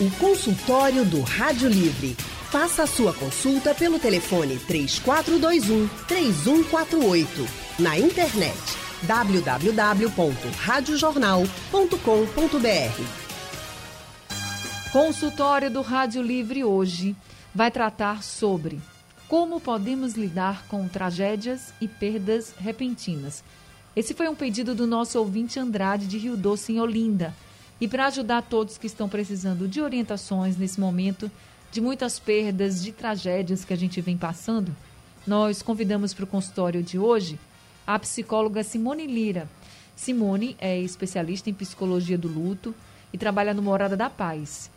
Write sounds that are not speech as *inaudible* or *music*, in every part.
O consultório do Rádio Livre. Faça a sua consulta pelo telefone 3421 3148. Na internet www.radiojornal.com.br. Consultório do Rádio Livre hoje vai tratar sobre como podemos lidar com tragédias e perdas repentinas. Esse foi um pedido do nosso ouvinte Andrade de Rio Doce, em Olinda. E para ajudar todos que estão precisando de orientações nesse momento de muitas perdas, de tragédias que a gente vem passando, nós convidamos para o consultório de hoje a psicóloga Simone Lira. Simone é especialista em psicologia do luto e trabalha no Morada da Paz.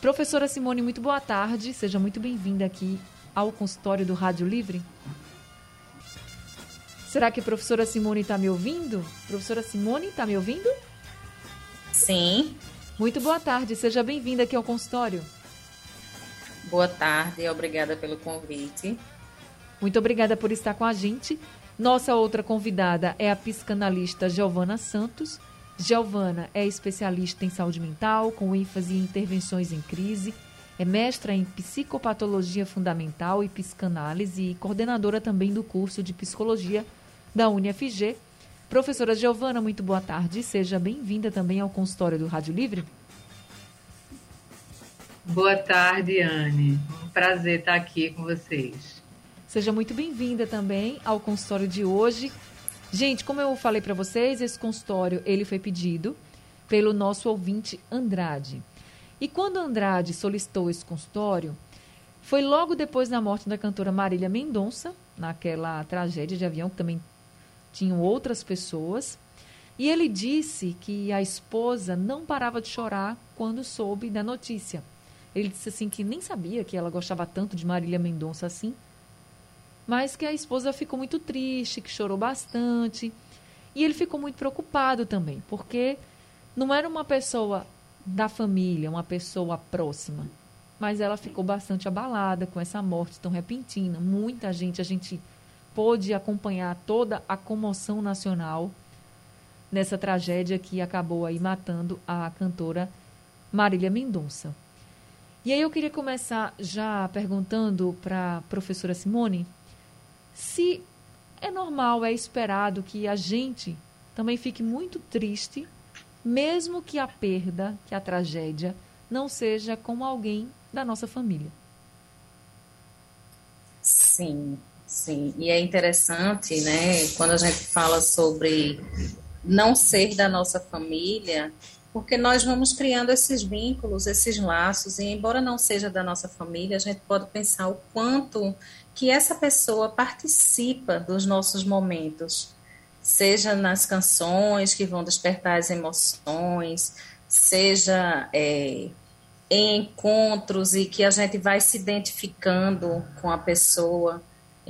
Professora Simone, muito boa tarde. Seja muito bem-vinda aqui ao consultório do Rádio Livre. Será que a professora Simone está me ouvindo? Professora Simone, está me ouvindo? Sim. Muito boa tarde, seja bem-vinda aqui ao consultório. Boa tarde, obrigada pelo convite. Muito obrigada por estar com a gente. Nossa outra convidada é a psicanalista Giovana Santos. Giovana é especialista em saúde mental, com ênfase em intervenções em crise, é mestra em psicopatologia fundamental e psicanálise e coordenadora também do curso de psicologia da UniFG Professora Giovana, muito boa tarde. Seja bem-vinda também ao consultório do Rádio Livre. Boa tarde, Anne. Um prazer estar aqui com vocês. Seja muito bem-vinda também ao consultório de hoje. Gente, como eu falei para vocês, esse consultório ele foi pedido pelo nosso ouvinte Andrade. E quando Andrade solicitou esse consultório, foi logo depois da morte da cantora Marília Mendonça, naquela tragédia de avião que também tinham outras pessoas. E ele disse que a esposa não parava de chorar quando soube da notícia. Ele disse assim que nem sabia que ela gostava tanto de Marília Mendonça assim, mas que a esposa ficou muito triste, que chorou bastante. E ele ficou muito preocupado também, porque não era uma pessoa da família, uma pessoa próxima, mas ela ficou bastante abalada com essa morte tão repentina. Muita gente, a gente pôde acompanhar toda a comoção nacional nessa tragédia que acabou aí matando a cantora Marília Mendonça. E aí eu queria começar já perguntando para a professora Simone se é normal, é esperado que a gente também fique muito triste, mesmo que a perda, que a tragédia, não seja com alguém da nossa família. Sim, Sim, e é interessante, né, quando a gente fala sobre não ser da nossa família, porque nós vamos criando esses vínculos, esses laços, e embora não seja da nossa família, a gente pode pensar o quanto que essa pessoa participa dos nossos momentos, seja nas canções que vão despertar as emoções, seja é, em encontros e que a gente vai se identificando com a pessoa.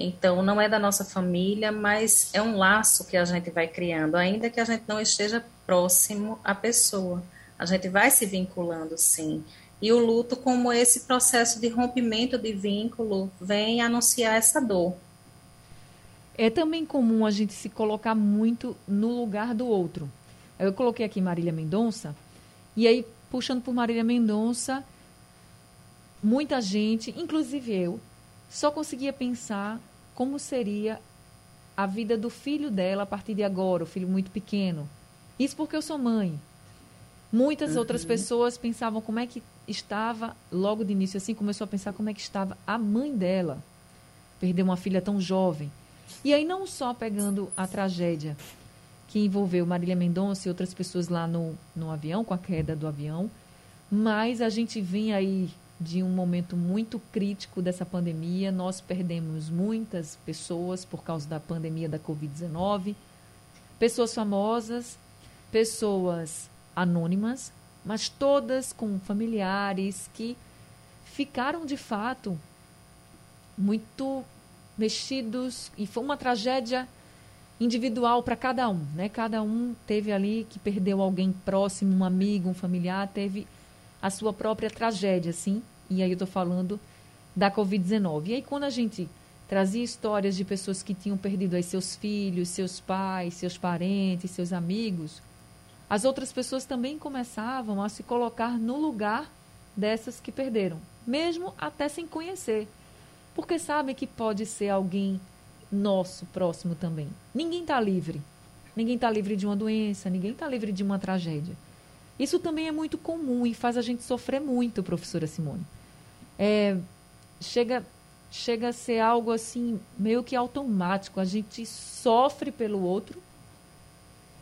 Então, não é da nossa família, mas é um laço que a gente vai criando, ainda que a gente não esteja próximo à pessoa. A gente vai se vinculando, sim. E o luto, como esse processo de rompimento de vínculo, vem anunciar essa dor. É também comum a gente se colocar muito no lugar do outro. Eu coloquei aqui Marília Mendonça, e aí, puxando por Marília Mendonça, muita gente, inclusive eu, só conseguia pensar como seria a vida do filho dela a partir de agora, o filho muito pequeno. Isso porque eu sou mãe. Muitas uhum. outras pessoas pensavam como é que estava, logo de início, assim, começou a pensar como é que estava a mãe dela. Perder uma filha tão jovem. E aí, não só pegando a tragédia que envolveu Marília Mendonça e outras pessoas lá no, no avião, com a queda do avião, mas a gente vem aí de um momento muito crítico dessa pandemia. Nós perdemos muitas pessoas por causa da pandemia da Covid-19, pessoas famosas, pessoas anônimas, mas todas com familiares que ficaram de fato muito mexidos e foi uma tragédia individual para cada um, né? Cada um teve ali que perdeu alguém próximo, um amigo, um familiar, teve a sua própria tragédia, assim. E aí eu estou falando da Covid-19. E aí quando a gente trazia histórias de pessoas que tinham perdido aí seus filhos, seus pais, seus parentes, seus amigos, as outras pessoas também começavam a se colocar no lugar dessas que perderam, mesmo até sem conhecer, porque sabem que pode ser alguém nosso próximo também. Ninguém está livre. Ninguém está livre de uma doença, ninguém está livre de uma tragédia. Isso também é muito comum e faz a gente sofrer muito, professora Simone. É, chega, chega a ser algo assim, meio que automático. A gente sofre pelo outro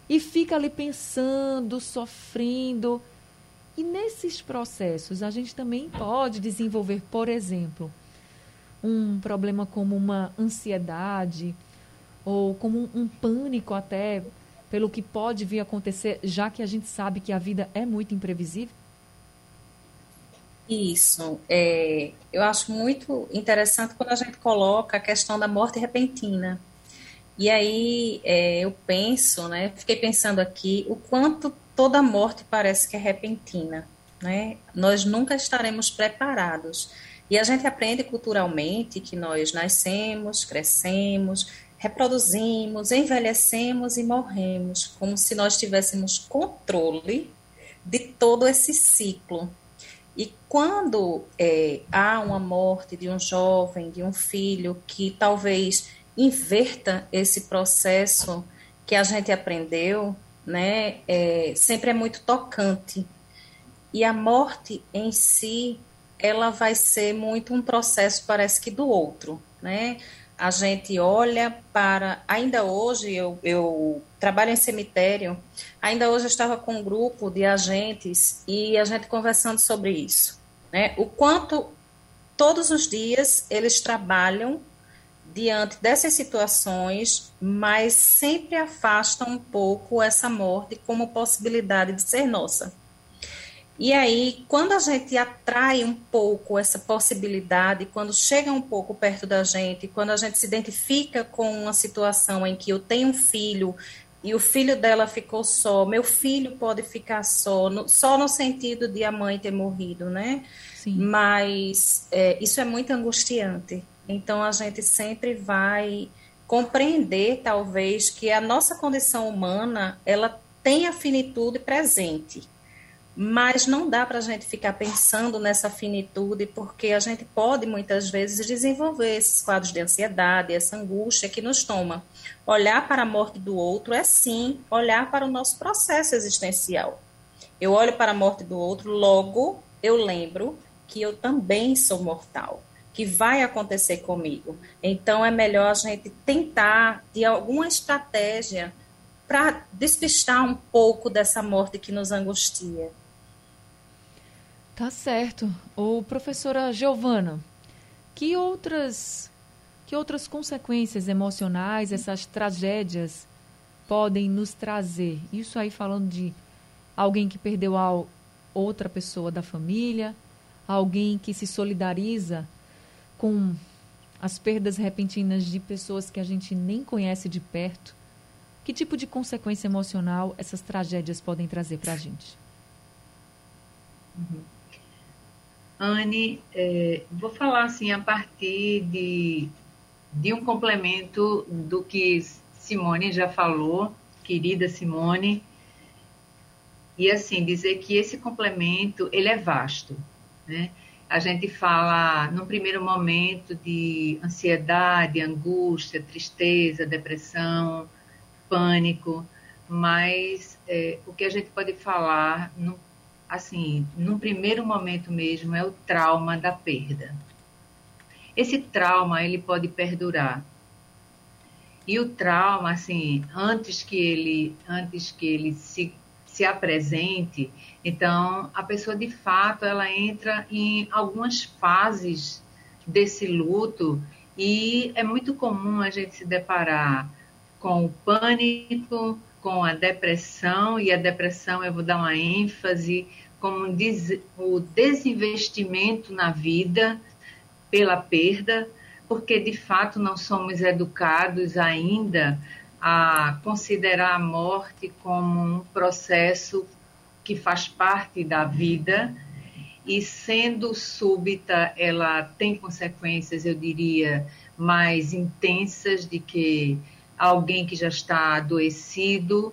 e fica ali pensando, sofrendo. E nesses processos, a gente também pode desenvolver, por exemplo, um problema como uma ansiedade ou como um, um pânico até pelo que pode vir a acontecer, já que a gente sabe que a vida é muito imprevisível? Isso. É, eu acho muito interessante quando a gente coloca a questão da morte repentina. E aí é, eu penso, né? Fiquei pensando aqui o quanto toda morte parece que é repentina, né? Nós nunca estaremos preparados. E a gente aprende culturalmente que nós nascemos, crescemos, reproduzimos, envelhecemos e morremos, como se nós tivéssemos controle de todo esse ciclo. E quando é, há uma morte de um jovem, de um filho, que talvez inverta esse processo que a gente aprendeu, né, é, sempre é muito tocante. E a morte em si, ela vai ser muito um processo, parece que do outro, né? A gente olha para. Ainda hoje, eu, eu trabalho em cemitério, ainda hoje eu estava com um grupo de agentes e a gente conversando sobre isso. Né? O quanto todos os dias eles trabalham diante dessas situações, mas sempre afastam um pouco essa morte como possibilidade de ser nossa. E aí, quando a gente atrai um pouco essa possibilidade, quando chega um pouco perto da gente, quando a gente se identifica com uma situação em que eu tenho um filho e o filho dela ficou só, meu filho pode ficar só, no, só no sentido de a mãe ter morrido, né? Sim. Mas é, isso é muito angustiante. Então a gente sempre vai compreender, talvez, que a nossa condição humana ela tem a finitude presente mas não dá para a gente ficar pensando nessa finitude, porque a gente pode muitas vezes desenvolver esses quadros de ansiedade, essa angústia que nos toma. Olhar para a morte do outro é sim olhar para o nosso processo existencial. Eu olho para a morte do outro, logo eu lembro que eu também sou mortal, que vai acontecer comigo. Então é melhor a gente tentar de alguma estratégia para despistar um pouco dessa morte que nos angustia. Tá certo. Ô, professora Giovana, que outras que outras consequências emocionais essas tragédias podem nos trazer? Isso aí falando de alguém que perdeu a outra pessoa da família, alguém que se solidariza com as perdas repentinas de pessoas que a gente nem conhece de perto. Que tipo de consequência emocional essas tragédias podem trazer para a gente? Uhum. Anne, é, vou falar assim a partir de, de um complemento do que Simone já falou, querida Simone, e assim dizer que esse complemento ele é vasto, né? A gente fala no primeiro momento de ansiedade, angústia, tristeza, depressão, pânico, mas é, o que a gente pode falar no assim, num primeiro momento mesmo, é o trauma da perda. Esse trauma, ele pode perdurar. E o trauma, assim, antes que ele, antes que ele se, se apresente, então a pessoa de fato ela entra em algumas fases desse luto e é muito comum a gente se deparar com o pânico, com a depressão, e a depressão eu vou dar uma ênfase como o desinvestimento na vida pela perda, porque de fato não somos educados ainda a considerar a morte como um processo que faz parte da vida e sendo súbita, ela tem consequências, eu diria, mais intensas de que alguém que já está adoecido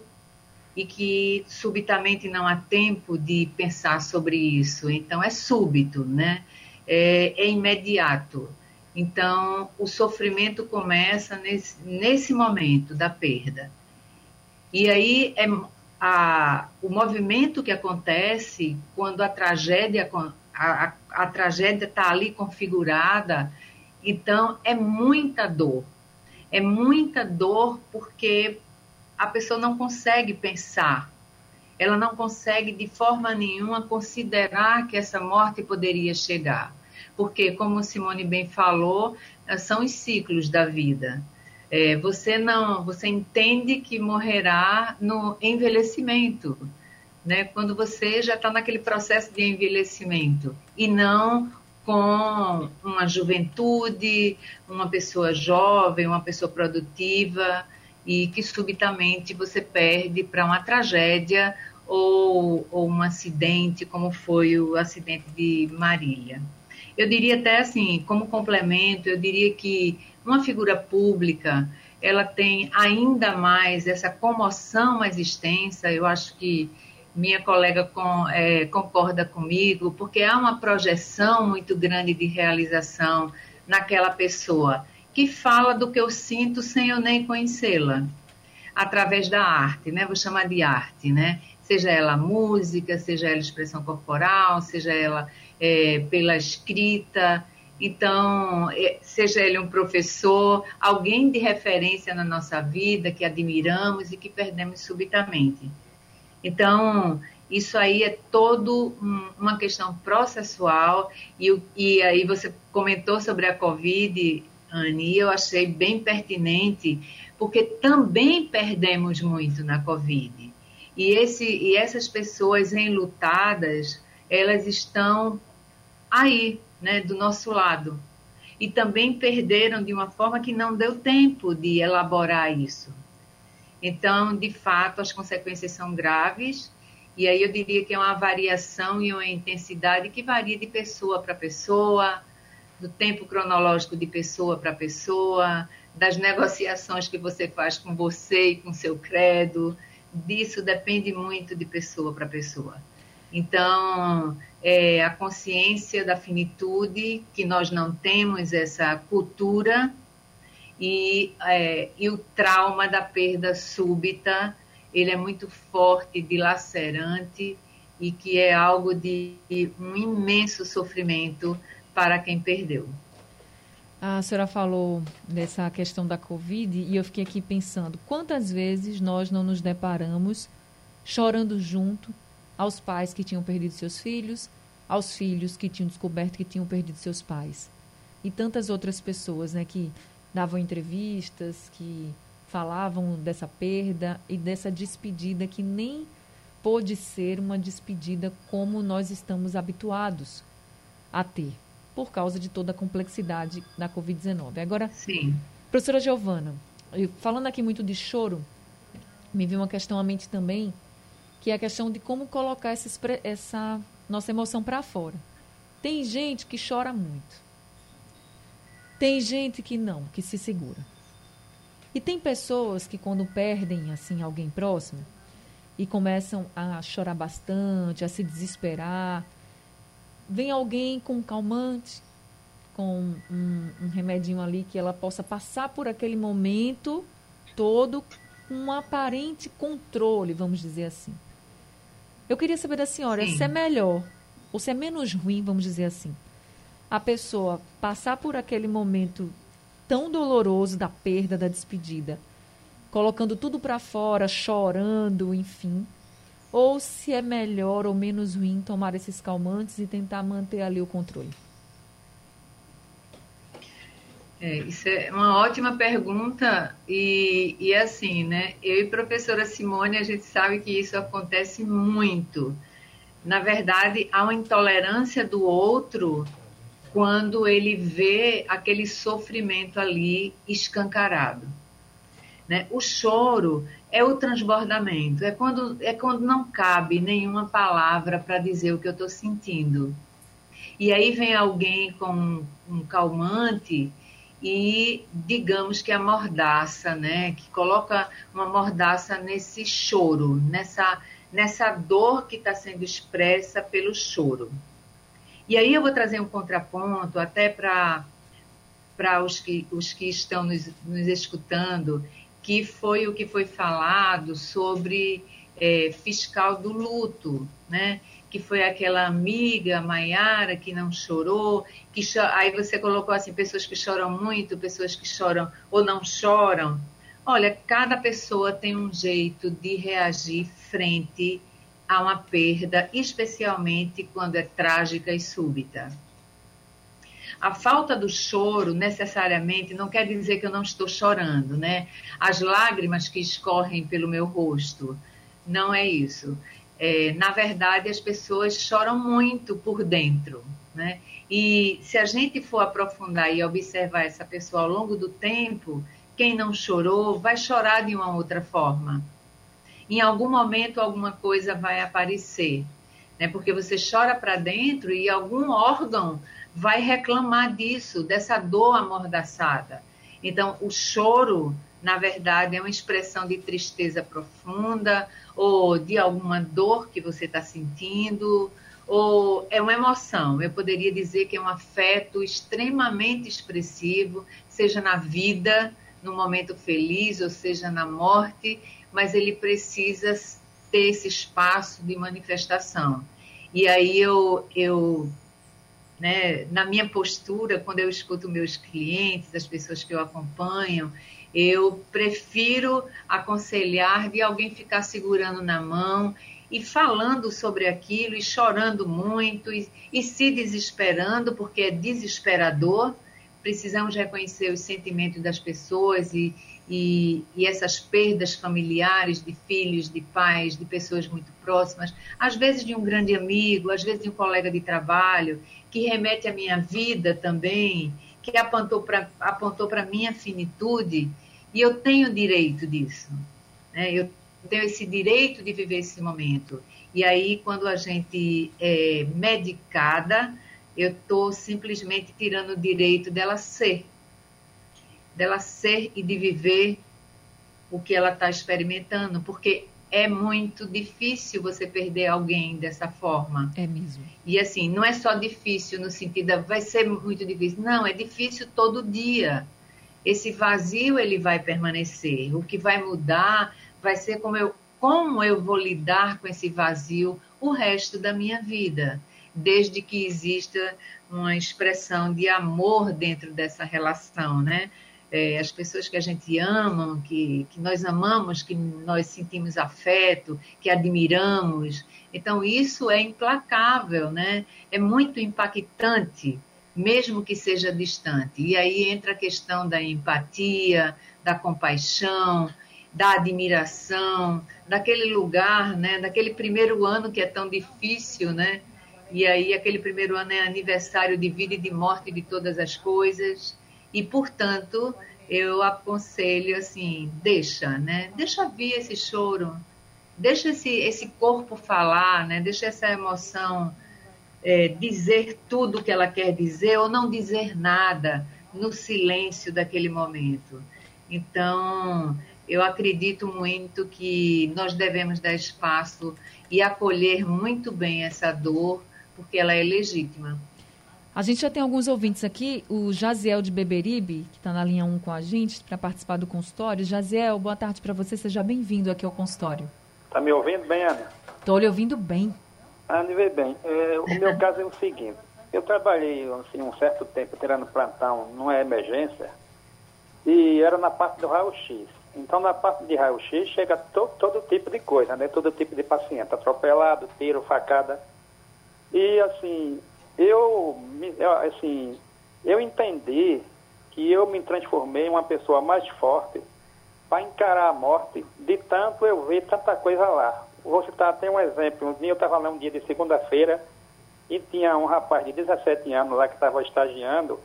e que subitamente não há tempo de pensar sobre isso. Então, é súbito, né? É, é imediato. Então, o sofrimento começa nesse, nesse momento da perda. E aí, é a, o movimento que acontece quando a tragédia a, a, a tragédia está ali configurada, então é muita dor. É muita dor porque a pessoa não consegue pensar, ela não consegue de forma nenhuma considerar que essa morte poderia chegar. Porque, como Simone bem falou, são os ciclos da vida. É, você não, você entende que morrerá no envelhecimento, né? Quando você já está naquele processo de envelhecimento e não com uma juventude, uma pessoa jovem, uma pessoa produtiva e que subitamente você perde para uma tragédia ou, ou, um acidente, como foi o acidente de Marília. Eu diria até assim, como complemento, eu diria que uma figura pública, ela tem ainda mais essa comoção mais extensa, eu acho que minha colega com, é, concorda comigo, porque há uma projeção muito grande de realização naquela pessoa que fala do que eu sinto sem eu nem conhecê-la, através da arte, né? Vou chamar de arte, né? Seja ela música, seja ela expressão corporal, seja ela é, pela escrita. Então, é, seja ele um professor, alguém de referência na nossa vida que admiramos e que perdemos subitamente. Então, isso aí é todo um, uma questão processual e, e aí você comentou sobre a Covid, Anne, eu achei bem pertinente, porque também perdemos muito na Covid. E, esse, e essas pessoas enlutadas, elas estão aí, né, do nosso lado. E também perderam de uma forma que não deu tempo de elaborar isso. Então, de fato, as consequências são graves, e aí eu diria que é uma variação e uma intensidade que varia de pessoa para pessoa, do tempo cronológico de pessoa para pessoa, das negociações que você faz com você e com seu credo, disso depende muito de pessoa para pessoa. Então, é, a consciência da finitude, que nós não temos essa cultura, e, é, e o trauma da perda súbita, ele é muito forte, dilacerante, e que é algo de um imenso sofrimento para quem perdeu. A senhora falou dessa questão da Covid e eu fiquei aqui pensando quantas vezes nós não nos deparamos chorando junto aos pais que tinham perdido seus filhos, aos filhos que tinham descoberto que tinham perdido seus pais. E tantas outras pessoas né, que davam entrevistas, que falavam dessa perda e dessa despedida que nem pôde ser uma despedida como nós estamos habituados a ter por causa de toda a complexidade da Covid-19. Agora, Sim. professora Giovana, falando aqui muito de choro, me veio uma questão à mente também, que é a questão de como colocar essa, essa nossa emoção para fora. Tem gente que chora muito. Tem gente que não, que se segura. E tem pessoas que quando perdem assim alguém próximo e começam a chorar bastante, a se desesperar, vem alguém com um calmante, com um, um remedinho ali que ela possa passar por aquele momento todo com um aparente controle, vamos dizer assim. Eu queria saber da senhora Sim. se é melhor ou se é menos ruim, vamos dizer assim, a pessoa passar por aquele momento tão doloroso da perda, da despedida, colocando tudo para fora, chorando, enfim, ou se é melhor ou menos ruim tomar esses calmantes e tentar manter ali o controle? É, isso é uma ótima pergunta e, e assim, né? Eu e professora Simone, a gente sabe que isso acontece muito. Na verdade, há uma intolerância do outro quando ele vê aquele sofrimento ali escancarado. Né? O choro é o transbordamento, é quando, é quando não cabe nenhuma palavra para dizer o que eu estou sentindo. E aí vem alguém com um calmante e digamos que a mordaça, né, que coloca uma mordaça nesse choro, nessa nessa dor que está sendo expressa pelo choro. E aí eu vou trazer um contraponto até para para os que, os que estão nos, nos escutando, que foi o que foi falado sobre é, fiscal do luto, né? que foi aquela amiga Maiara que não chorou, que cho... aí você colocou assim pessoas que choram muito, pessoas que choram ou não choram. Olha, cada pessoa tem um jeito de reagir frente a uma perda, especialmente quando é trágica e súbita. A falta do choro, necessariamente, não quer dizer que eu não estou chorando, né? As lágrimas que escorrem pelo meu rosto, não é isso. É, na verdade, as pessoas choram muito por dentro, né? E se a gente for aprofundar e observar essa pessoa ao longo do tempo, quem não chorou vai chorar de uma outra forma. Em algum momento, alguma coisa vai aparecer, né? Porque você chora para dentro e algum órgão vai reclamar disso, dessa dor amordaçada. Então, o choro, na verdade, é uma expressão de tristeza profunda ou de alguma dor que você está sentindo, ou é uma emoção. Eu poderia dizer que é um afeto extremamente expressivo, seja na vida, no momento feliz, ou seja na morte, mas ele precisa ter esse espaço de manifestação. E aí eu, eu né? Na minha postura, quando eu escuto meus clientes, as pessoas que eu acompanho, eu prefiro aconselhar de alguém ficar segurando na mão e falando sobre aquilo e chorando muito e, e se desesperando, porque é desesperador. Precisamos reconhecer os sentimentos das pessoas e, e, e, essas perdas familiares de filhos, de pais, de pessoas muito próximas, às vezes de um grande amigo, às vezes de um colega de trabalho, que remete à minha vida também, que apontou para apontou a minha finitude, e eu tenho direito disso. Né? Eu tenho esse direito de viver esse momento. E aí, quando a gente é medicada, eu estou simplesmente tirando o direito dela ser dela ser e de viver o que ela está experimentando, porque é muito difícil você perder alguém dessa forma. É mesmo. E assim, não é só difícil no sentido de vai ser muito difícil. Não, é difícil todo dia. Esse vazio ele vai permanecer. O que vai mudar vai ser como eu como eu vou lidar com esse vazio o resto da minha vida, desde que exista uma expressão de amor dentro dessa relação, né? É, as pessoas que a gente ama, que, que nós amamos, que nós sentimos afeto, que admiramos. Então, isso é implacável, né? É muito impactante, mesmo que seja distante. E aí entra a questão da empatia, da compaixão, da admiração, daquele lugar, né? Daquele primeiro ano que é tão difícil, né? E aí aquele primeiro ano é aniversário de vida e de morte de todas as coisas e, portanto, eu aconselho assim, deixa, né? Deixa vir esse choro, deixa esse, esse corpo falar, né? Deixa essa emoção é, dizer tudo o que ela quer dizer ou não dizer nada no silêncio daquele momento. Então, eu acredito muito que nós devemos dar espaço e acolher muito bem essa dor, porque ela é legítima. A gente já tem alguns ouvintes aqui, o Jaziel de Beberibe, que está na linha 1 com a gente, para participar do consultório. Jaziel, boa tarde para você, seja bem-vindo aqui ao consultório. Está me ouvindo bem, Ana? Estou lhe ouvindo bem. Ana, vê bem, é, o meu *laughs* caso é o seguinte, eu trabalhei assim, um certo tempo tirando plantão numa emergência e era na parte do raio-x. Então, na parte de raio-x chega to, todo tipo de coisa, né? Todo tipo de paciente, atropelado, tiro, facada. E, assim, eu, assim, eu entendi que eu me transformei em uma pessoa mais forte para encarar a morte, de tanto eu ver tanta coisa lá. Vou citar até um exemplo. Um dia eu estava lá um dia de segunda-feira e tinha um rapaz de 17 anos lá que estava estagiando,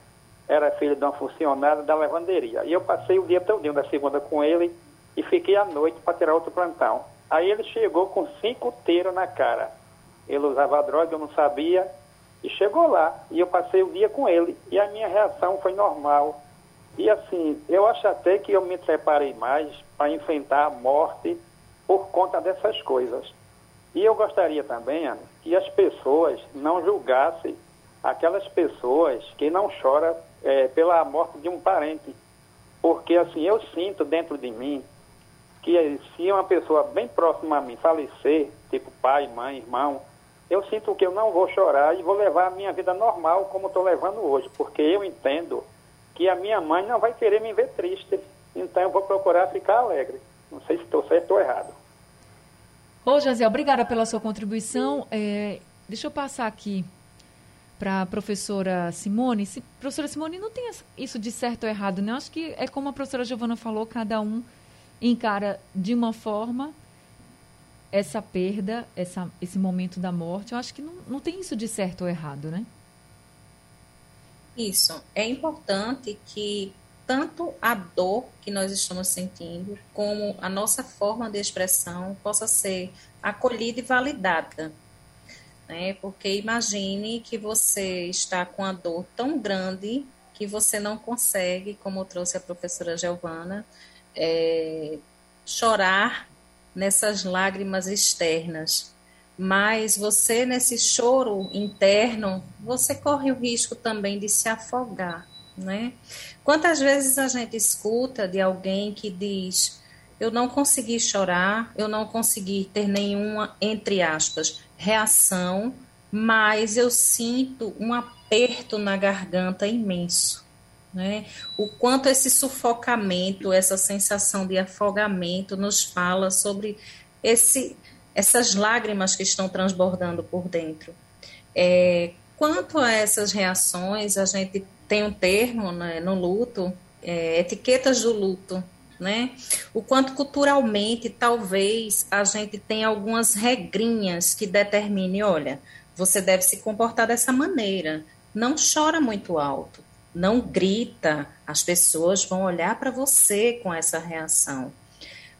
era filho de uma funcionária da lavanderia. E eu passei o dia todo da segunda com ele e fiquei à noite para tirar outro plantão. Aí ele chegou com cinco teiros na cara. Ele usava droga, eu não sabia, e chegou lá, e eu passei o dia com ele, e a minha reação foi normal. E assim, eu acho até que eu me preparei mais para enfrentar a morte por conta dessas coisas. E eu gostaria também, Ana, que as pessoas não julgassem aquelas pessoas que não choram é, pela morte de um parente. Porque assim, eu sinto dentro de mim que se uma pessoa bem próxima a mim falecer, tipo pai, mãe, irmão, eu sinto que eu não vou chorar e vou levar a minha vida normal como estou levando hoje, porque eu entendo que a minha mãe não vai querer me ver triste, então eu vou procurar ficar alegre. Não sei se estou certo ou errado. Ô, José, obrigada pela sua contribuição. É, deixa eu passar aqui para a professora Simone. Se, professora Simone, não tem isso de certo ou errado, né? Acho que é como a professora Giovana falou, cada um encara de uma forma essa perda, essa, esse momento da morte, eu acho que não, não tem isso de certo ou errado, né? Isso. É importante que tanto a dor que nós estamos sentindo, como a nossa forma de expressão possa ser acolhida e validada. Né? Porque imagine que você está com a dor tão grande que você não consegue, como trouxe a professora Giovana, é, chorar nessas lágrimas externas. Mas você, nesse choro interno, você corre o risco também de se afogar, né? Quantas vezes a gente escuta de alguém que diz: Eu não consegui chorar, eu não consegui ter nenhuma, entre aspas, reação, mas eu sinto um aperto na garganta imenso. Né? O quanto esse sufocamento, essa sensação de afogamento nos fala sobre esse, essas lágrimas que estão transbordando por dentro. É, quanto a essas reações, a gente tem um termo né, no luto, é, etiquetas do luto, né? O quanto culturalmente talvez a gente tenha algumas regrinhas que determine, olha, você deve se comportar dessa maneira, não chora muito alto, não grita, as pessoas vão olhar para você com essa reação.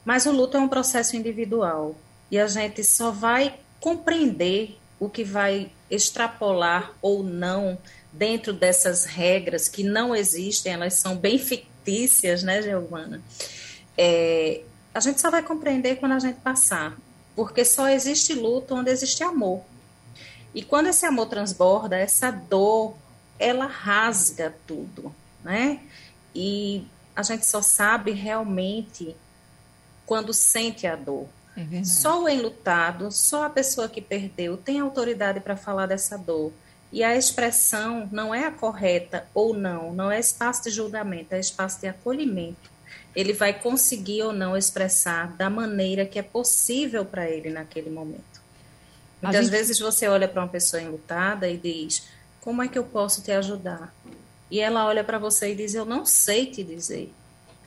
Mas o luto é um processo individual e a gente só vai compreender o que vai extrapolar ou não dentro dessas regras que não existem, elas são bem fictícias, né, Giovana? É, a gente só vai compreender quando a gente passar, porque só existe luto onde existe amor. E quando esse amor transborda, essa dor ela rasga tudo, né? E a gente só sabe realmente quando sente a dor. É só o enlutado, só a pessoa que perdeu tem autoridade para falar dessa dor. E a expressão não é a correta ou não, não é espaço de julgamento, é espaço de acolhimento. Ele vai conseguir ou não expressar da maneira que é possível para ele naquele momento. Muitas gente... vezes você olha para uma pessoa enlutada e diz: como é que eu posso te ajudar? E ela olha para você e diz: Eu não sei te dizer.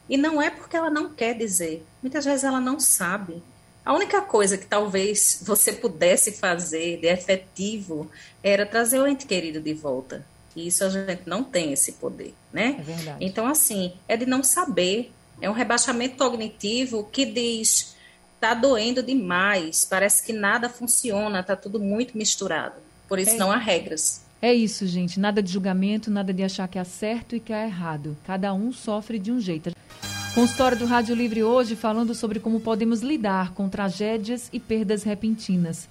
E não é porque ela não quer dizer. Muitas vezes ela não sabe. A única coisa que talvez você pudesse fazer de efetivo era trazer o ente querido de volta. E isso a gente não tem esse poder, né? É verdade. Então, assim, é de não saber. É um rebaixamento cognitivo que diz: tá doendo demais, parece que nada funciona, tá tudo muito misturado. Por isso é. não há regras. É isso, gente. Nada de julgamento, nada de achar que é certo e que é errado. Cada um sofre de um jeito. Consultório do Rádio Livre hoje falando sobre como podemos lidar com tragédias e perdas repentinas.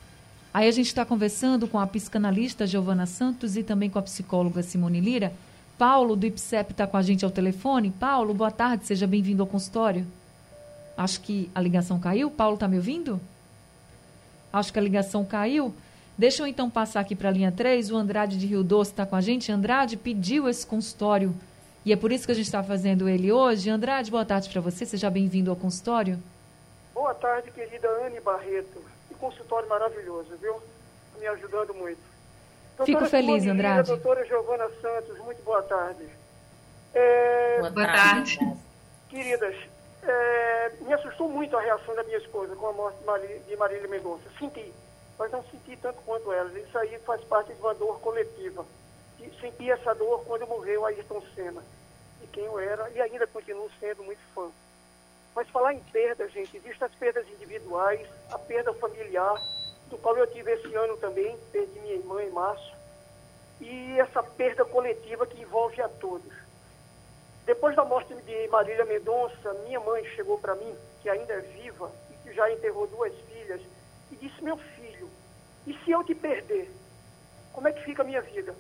Aí a gente está conversando com a psicanalista Giovana Santos e também com a psicóloga Simone Lira. Paulo, do IPSEP, está com a gente ao telefone. Paulo, boa tarde, seja bem-vindo ao consultório. Acho que a ligação caiu. Paulo, está me ouvindo? Acho que a ligação caiu. Deixa eu então passar aqui para a linha 3. O Andrade de Rio Doce está com a gente. Andrade pediu esse consultório e é por isso que a gente está fazendo ele hoje. Andrade, boa tarde para você. Seja bem-vindo ao consultório. Boa tarde, querida Anne Barreto. Que consultório maravilhoso, viu? Me ajudando muito. Doutora Fico feliz, Simone Andrade. doutora Giovana Santos, muito boa tarde. É... Boa tarde. Queridas, é... me assustou muito a reação da minha esposa com a morte de Marília Mendonça. Senti mas não senti tanto quanto elas. Isso aí faz parte de uma dor coletiva. E senti essa dor quando morreu Ayrton Senna, de quem eu era e ainda continuo sendo muito fã. Mas falar em perda, gente, visto as perdas individuais, a perda familiar, do qual eu tive esse ano também, perdi minha irmã em março, e essa perda coletiva que envolve a todos. Depois da morte de Marília Mendonça, minha mãe chegou para mim, que ainda é viva e que já enterrou duas filhas, e disse: Meu filho, e se eu te perder? Como é que fica a minha vida?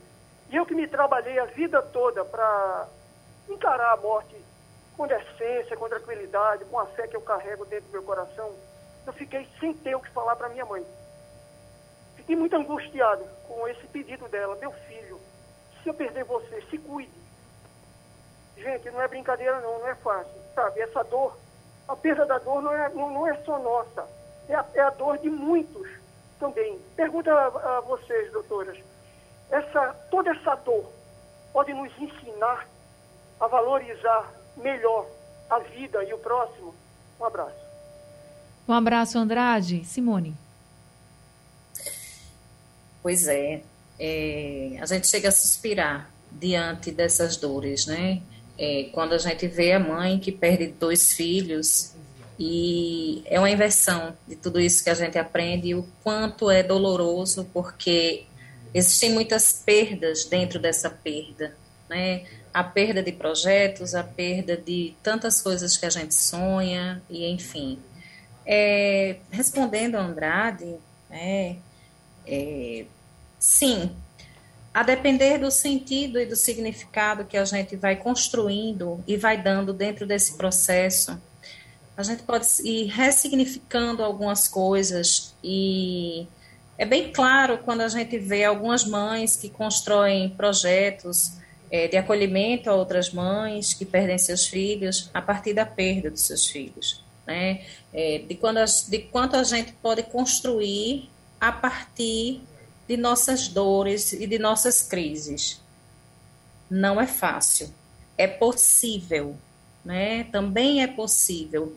E eu que me trabalhei a vida toda para encarar a morte com decência, com tranquilidade, com a fé que eu carrego dentro do meu coração, eu fiquei sem ter o que falar para minha mãe. Fiquei muito angustiado com esse pedido dela. Meu filho, se eu perder você, se cuide. Gente, não é brincadeira não, não é fácil. Sabe, essa dor, a perda da dor não é, não, não é só nossa. É a, é a, dor de muitos também. Pergunta a, a vocês, doutoras. Essa, toda essa dor pode nos ensinar a valorizar melhor a vida e o próximo. Um abraço. Um abraço, Andrade. Simone. Pois é, é, a gente chega a suspirar diante dessas dores, né? É, quando a gente vê a mãe que perde dois filhos e é uma inversão de tudo isso que a gente aprende e o quanto é doloroso porque existem muitas perdas dentro dessa perda, né? A perda de projetos, a perda de tantas coisas que a gente sonha e enfim. É, respondendo a Andrade, né, é, sim, a depender do sentido e do significado que a gente vai construindo e vai dando dentro desse processo, a gente pode ir ressignificando algumas coisas e é bem claro quando a gente vê algumas mães que constroem projetos é, de acolhimento a outras mães que perdem seus filhos a partir da perda dos seus filhos né? É, de, quando a, de quanto a gente pode construir a partir de nossas dores e de nossas crises. Não é fácil, é possível, né? Também é possível,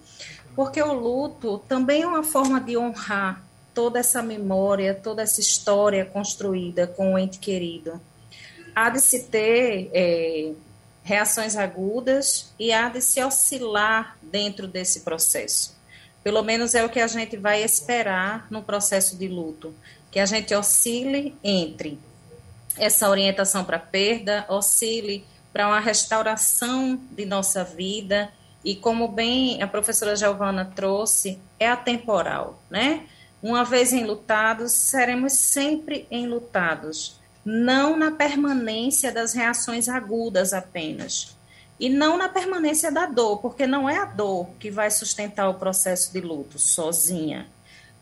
porque o luto também é uma forma de honrar toda essa memória, toda essa história construída com o ente querido. Há de se ter é, reações agudas e há de se oscilar dentro desse processo. Pelo menos é o que a gente vai esperar no processo de luto, que a gente oscile entre essa orientação para perda, oscile para uma restauração de nossa vida e como bem a professora Giovana trouxe, é atemporal, né? Uma vez enlutados, seremos sempre enlutados não na permanência das reações agudas apenas. E não na permanência da dor, porque não é a dor que vai sustentar o processo de luto sozinha.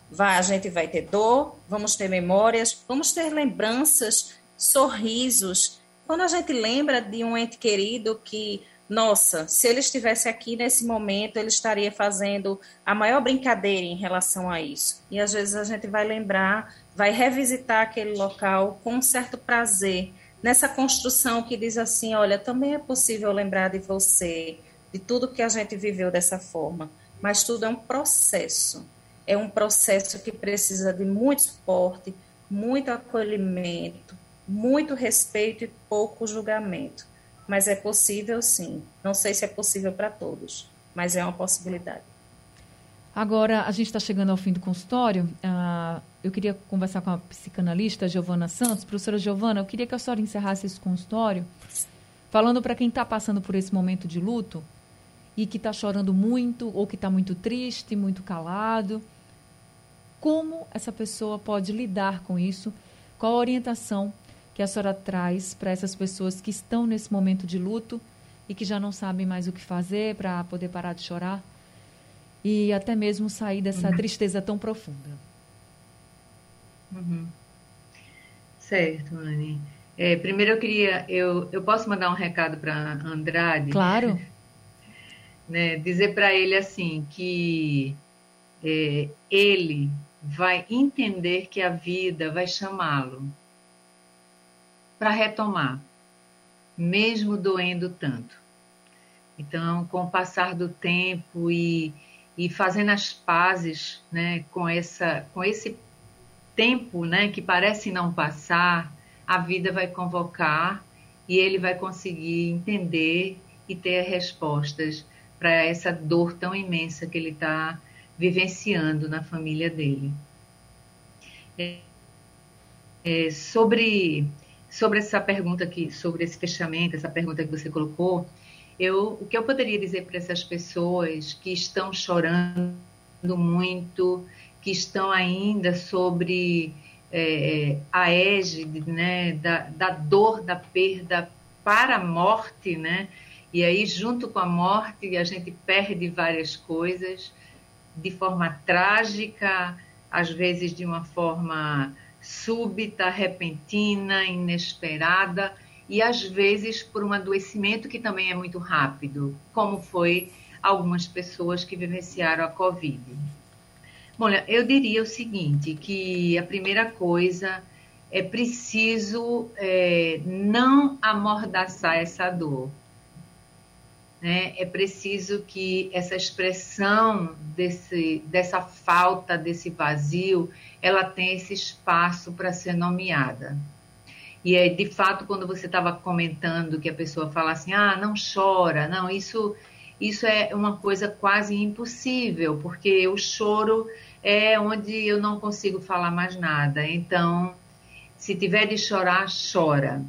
Vai, a gente vai ter dor, vamos ter memórias, vamos ter lembranças, sorrisos. Quando a gente lembra de um ente querido que, nossa, se ele estivesse aqui nesse momento, ele estaria fazendo a maior brincadeira em relação a isso. E às vezes a gente vai lembrar vai revisitar aquele local com um certo prazer, nessa construção que diz assim: olha, também é possível lembrar de você, de tudo que a gente viveu dessa forma, mas tudo é um processo. É um processo que precisa de muito suporte, muito acolhimento, muito respeito e pouco julgamento. Mas é possível sim. Não sei se é possível para todos, mas é uma possibilidade. Agora, a gente está chegando ao fim do consultório. Uh, eu queria conversar com a psicanalista Giovana Santos. Professora Giovana, eu queria que a senhora encerrasse esse consultório falando para quem está passando por esse momento de luto e que está chorando muito ou que está muito triste, muito calado. Como essa pessoa pode lidar com isso? Qual a orientação que a senhora traz para essas pessoas que estão nesse momento de luto e que já não sabem mais o que fazer para poder parar de chorar? e até mesmo sair dessa uhum. tristeza tão profunda. Uhum. Certo, Anne. É, primeiro eu queria, eu, eu posso mandar um recado para Andrade? Claro. né, dizer para ele assim que é, ele vai entender que a vida vai chamá-lo para retomar, mesmo doendo tanto. Então, com o passar do tempo e e fazendo as pazes né, com, essa, com esse tempo né, que parece não passar, a vida vai convocar e ele vai conseguir entender e ter respostas para essa dor tão imensa que ele está vivenciando na família dele. É, é, sobre, sobre essa pergunta aqui, sobre esse fechamento, essa pergunta que você colocou, Eu, o que eu poderia dizer para essas pessoas que estão chorando muito, que estão ainda sobre é, a égide né, da, da dor da perda para a morte, né? E aí, junto com a morte, a gente perde várias coisas de forma trágica, às vezes de uma forma súbita, repentina, inesperada, e às vezes por um adoecimento que também é muito rápido, como foi algumas pessoas que vivenciaram a Covid. Olha, eu diria o seguinte, que a primeira coisa é preciso é, não amordaçar essa dor. Né? É preciso que essa expressão desse, dessa falta, desse vazio, ela tenha esse espaço para ser nomeada. E é de fato quando você estava comentando que a pessoa fala assim, ah, não chora, não, isso isso é uma coisa quase impossível, porque o choro é onde eu não consigo falar mais nada. Então, se tiver de chorar, chora.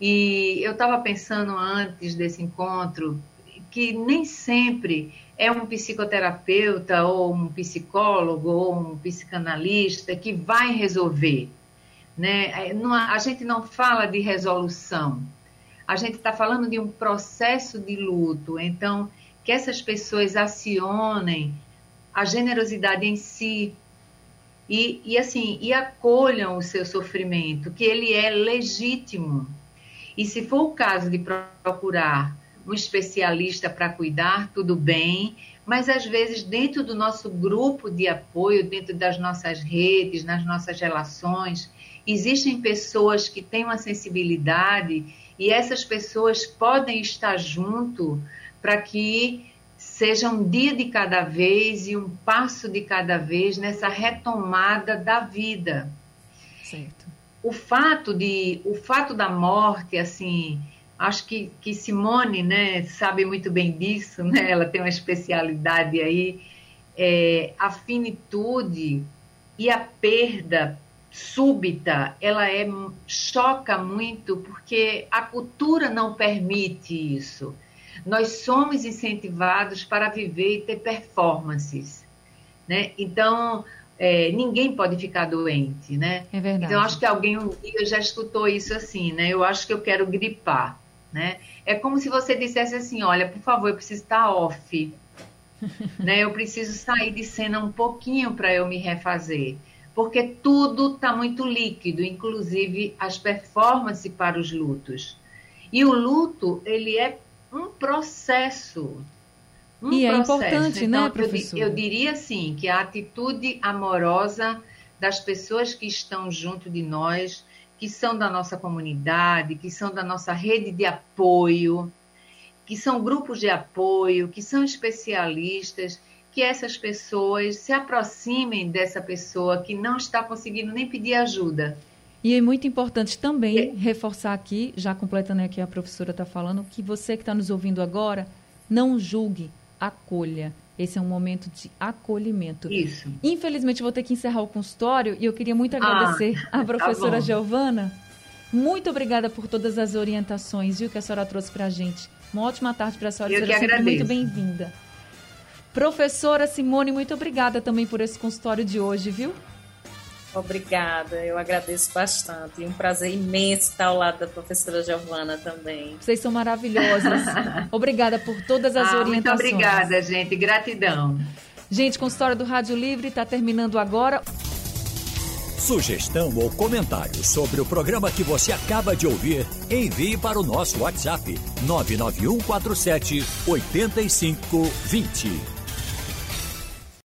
E eu estava pensando antes desse encontro que nem sempre é um psicoterapeuta ou um psicólogo ou um psicanalista que vai resolver. Né? A gente não fala de resolução, a gente está falando de um processo de luto. Então, que essas pessoas acionem a generosidade em si e, e assim e acolham o seu sofrimento, que ele é legítimo. E se for o caso de procurar um especialista para cuidar, tudo bem, mas às vezes dentro do nosso grupo de apoio, dentro das nossas redes, nas nossas relações, existem pessoas que têm uma sensibilidade e essas pessoas podem estar junto para que seja um dia de cada vez e um passo de cada vez nessa retomada da vida. Certo. O fato de o fato da morte, assim, acho que, que Simone, né, sabe muito bem disso, né? *laughs* Ela tem uma especialidade aí, é, a finitude e a perda súbita, ela é choca muito porque a cultura não permite isso. Nós somos incentivados para viver e ter performances, né? Então, é, ninguém pode ficar doente, né? É verdade. Então, acho que alguém um dia já escutou isso assim, né? Eu acho que eu quero gripar, né? É como se você dissesse assim, olha, por favor, eu preciso estar off, *laughs* né? Eu preciso sair de cena um pouquinho para eu me refazer, porque tudo está muito líquido, inclusive as performances para os lutos. E o luto, ele é um processo. Um e processo. é importante, então, né, professor? Eu, eu diria assim, que a atitude amorosa das pessoas que estão junto de nós, que são da nossa comunidade, que são da nossa rede de apoio, que são grupos de apoio, que são especialistas, que essas pessoas se aproximem dessa pessoa que não está conseguindo nem pedir ajuda e é muito importante também é. reforçar aqui, já completando aqui a professora está falando, que você que está nos ouvindo agora, não julgue, acolha. Esse é um momento de acolhimento. Isso. Infelizmente, vou ter que encerrar o consultório e eu queria muito agradecer ah, à professora tá Giovana. Muito obrigada por todas as orientações viu, que a senhora trouxe para a gente. Uma ótima tarde para a senhora. Eu que sempre muito bem-vinda. Professora Simone, muito obrigada também por esse consultório de hoje, viu? Obrigada, eu agradeço bastante. E um prazer imenso estar ao lado da professora Giovana também. Vocês são maravilhosas. *laughs* Obrigada por todas as ah, orientações. Muito obrigada, gente. Gratidão. Gente, com história do Rádio Livre está terminando agora. Sugestão ou comentário sobre o programa que você acaba de ouvir, envie para o nosso WhatsApp 99147 8520.